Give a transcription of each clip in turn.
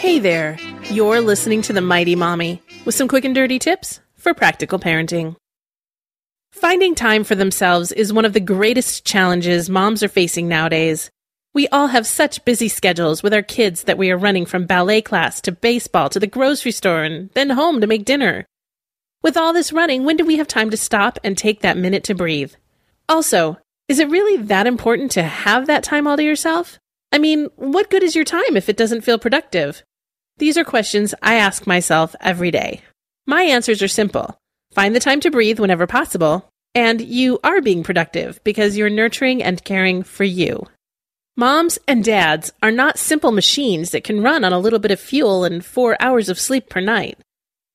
Hey there, you're listening to The Mighty Mommy with some quick and dirty tips for practical parenting. Finding time for themselves is one of the greatest challenges moms are facing nowadays. We all have such busy schedules with our kids that we are running from ballet class to baseball to the grocery store and then home to make dinner. With all this running, when do we have time to stop and take that minute to breathe? Also, is it really that important to have that time all to yourself? I mean, what good is your time if it doesn't feel productive? These are questions I ask myself every day. My answers are simple. Find the time to breathe whenever possible, and you are being productive because you're nurturing and caring for you. Moms and dads are not simple machines that can run on a little bit of fuel and four hours of sleep per night.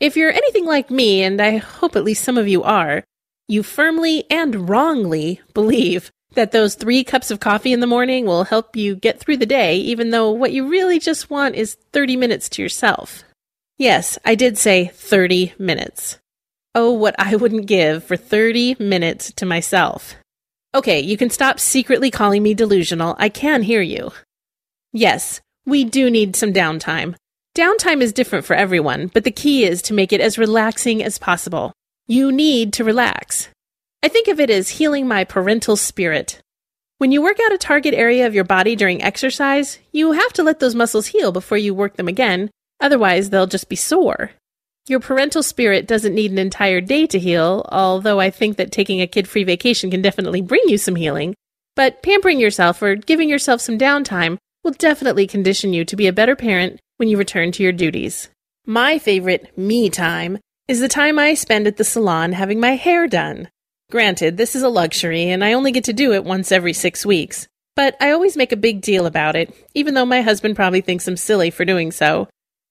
If you're anything like me, and I hope at least some of you are, you firmly and wrongly believe that those three cups of coffee in the morning will help you get through the day, even though what you really just want is 30 minutes to yourself. Yes, I did say 30 minutes. Oh, what I wouldn't give for 30 minutes to myself. Okay, you can stop secretly calling me delusional. I can hear you. Yes, we do need some downtime. Downtime is different for everyone, but the key is to make it as relaxing as possible. You need to relax. I think of it as healing my parental spirit. When you work out a target area of your body during exercise, you have to let those muscles heal before you work them again, otherwise, they'll just be sore. Your parental spirit doesn't need an entire day to heal, although I think that taking a kid free vacation can definitely bring you some healing. But pampering yourself or giving yourself some downtime will definitely condition you to be a better parent when you return to your duties. My favorite me time is the time I spend at the salon having my hair done. Granted, this is a luxury, and I only get to do it once every six weeks. But I always make a big deal about it, even though my husband probably thinks I'm silly for doing so.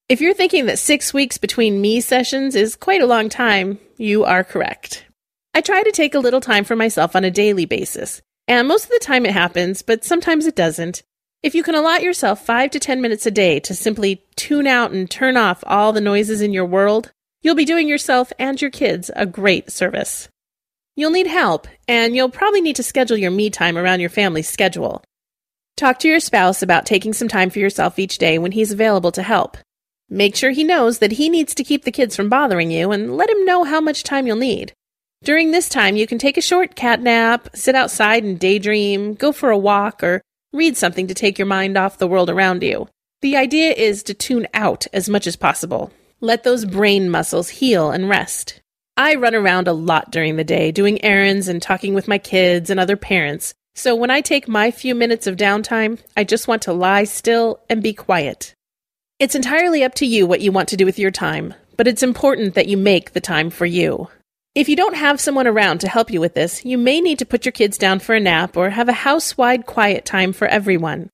If you're thinking that six weeks between me sessions is quite a long time, you are correct. I try to take a little time for myself on a daily basis, and most of the time it happens, but sometimes it doesn't. If you can allot yourself five to ten minutes a day to simply tune out and turn off all the noises in your world, you'll be doing yourself and your kids a great service. You'll need help, and you'll probably need to schedule your me time around your family's schedule. Talk to your spouse about taking some time for yourself each day when he's available to help. Make sure he knows that he needs to keep the kids from bothering you and let him know how much time you'll need. During this time, you can take a short cat nap, sit outside and daydream, go for a walk, or read something to take your mind off the world around you. The idea is to tune out as much as possible. Let those brain muscles heal and rest. I run around a lot during the day, doing errands and talking with my kids and other parents. So when I take my few minutes of downtime, I just want to lie still and be quiet. It's entirely up to you what you want to do with your time, but it's important that you make the time for you. If you don't have someone around to help you with this, you may need to put your kids down for a nap or have a house wide quiet time for everyone.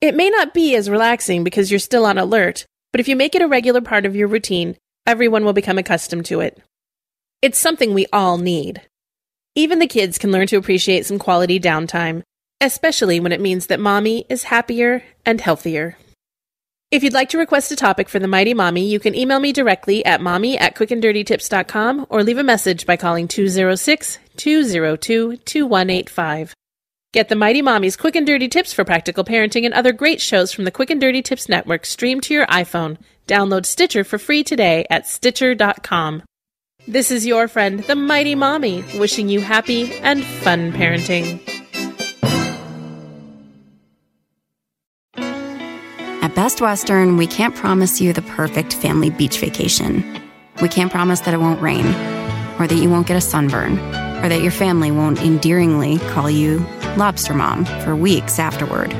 It may not be as relaxing because you're still on alert, but if you make it a regular part of your routine, everyone will become accustomed to it. It's something we all need. Even the kids can learn to appreciate some quality downtime, especially when it means that mommy is happier and healthier. If you'd like to request a topic for the Mighty Mommy, you can email me directly at mommy at quickanddirtytips.com or leave a message by calling 206 202 2185. Get the Mighty Mommy's quick and dirty tips for practical parenting and other great shows from the Quick and Dirty Tips Network streamed to your iPhone. Download Stitcher for free today at Stitcher.com. This is your friend, the Mighty Mommy, wishing you happy and fun parenting. At Best Western, we can't promise you the perfect family beach vacation. We can't promise that it won't rain, or that you won't get a sunburn, or that your family won't endearingly call you Lobster Mom for weeks afterward.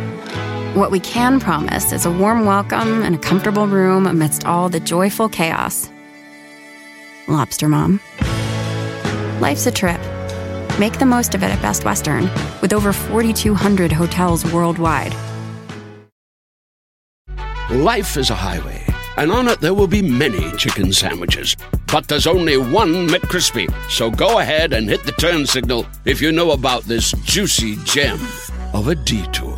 What we can promise is a warm welcome and a comfortable room amidst all the joyful chaos. Lobster Mom. Life's a trip. Make the most of it at Best Western, with over 4,200 hotels worldwide. Life is a highway, and on it there will be many chicken sandwiches. But there's only one McCrispy. So go ahead and hit the turn signal if you know about this juicy gem of a detour.